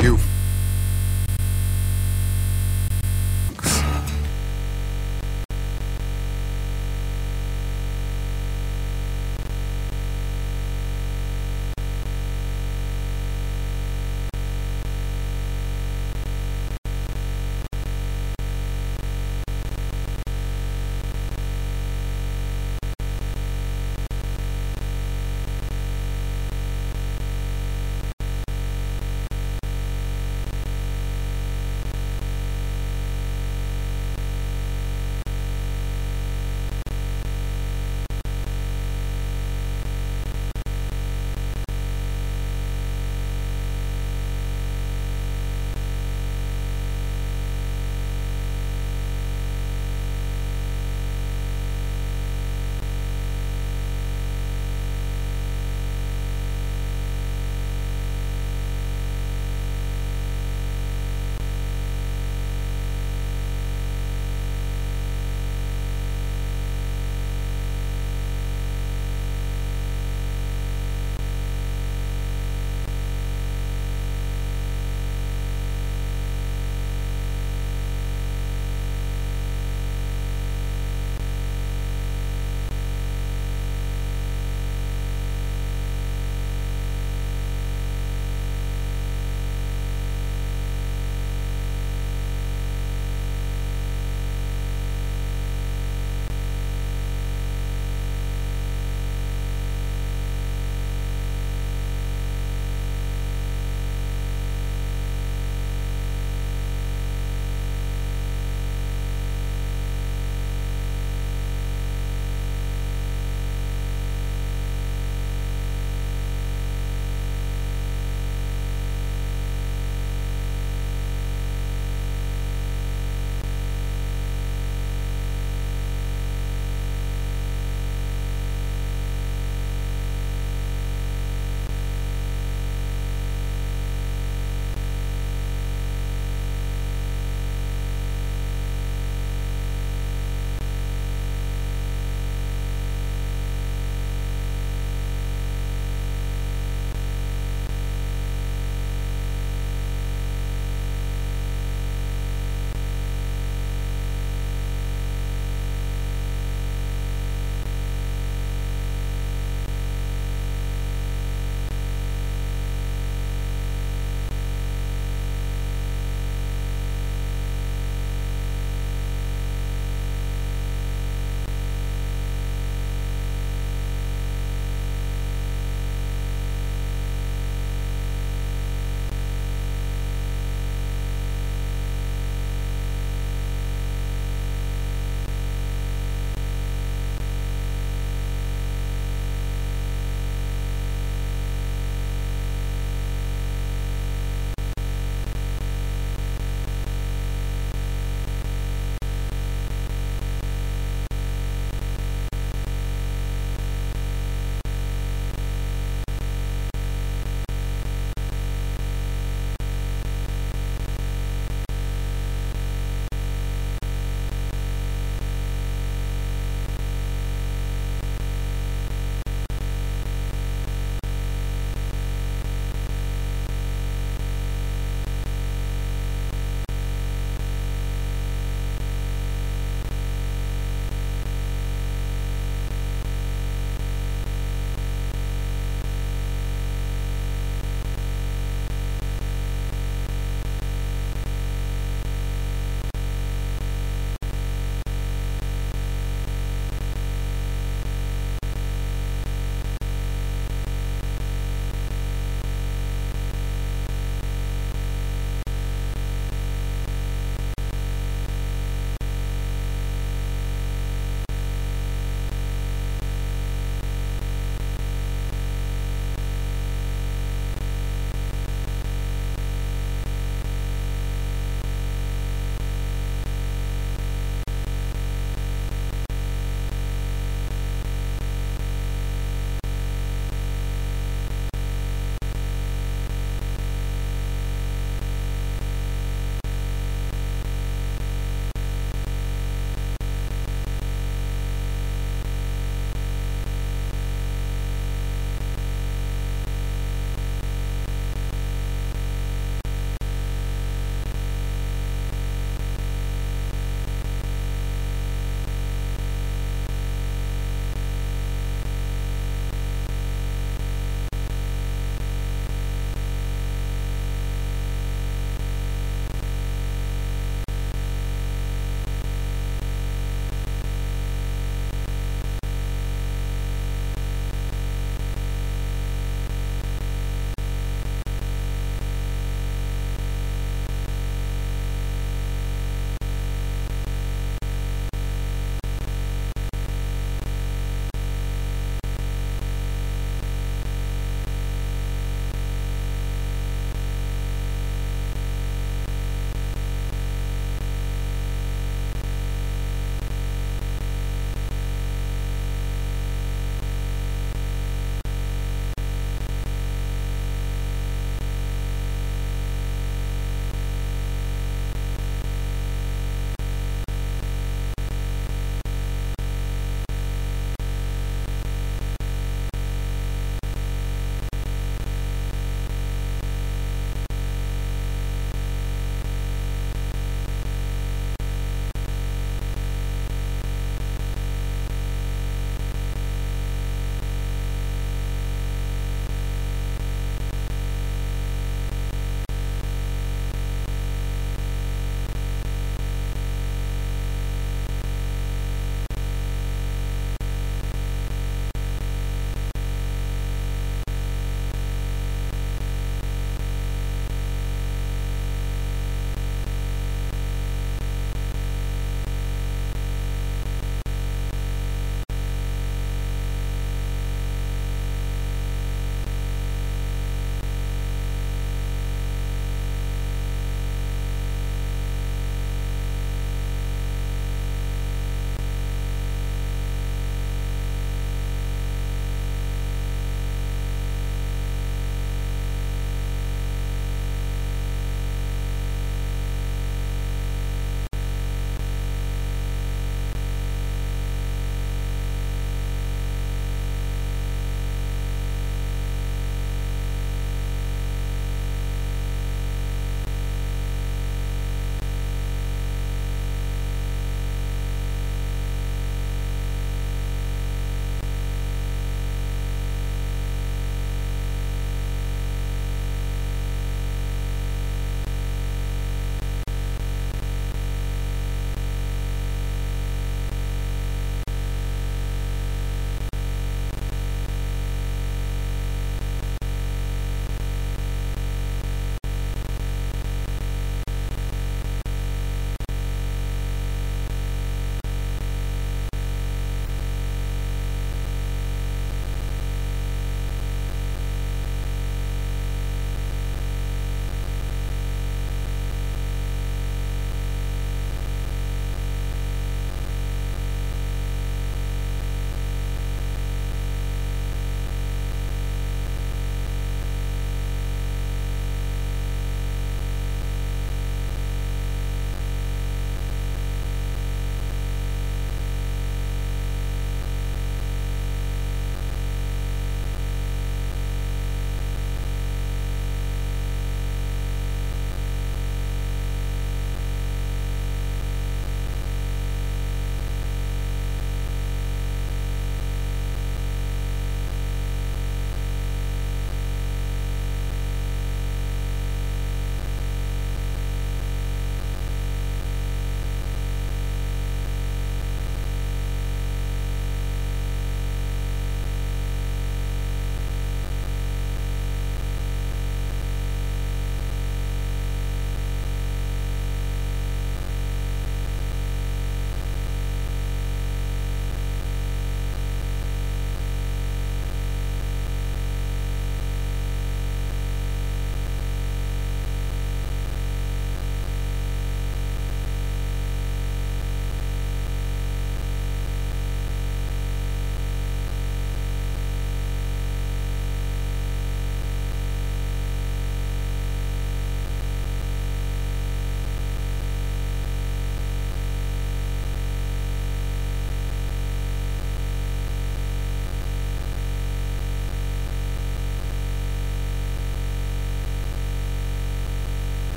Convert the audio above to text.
You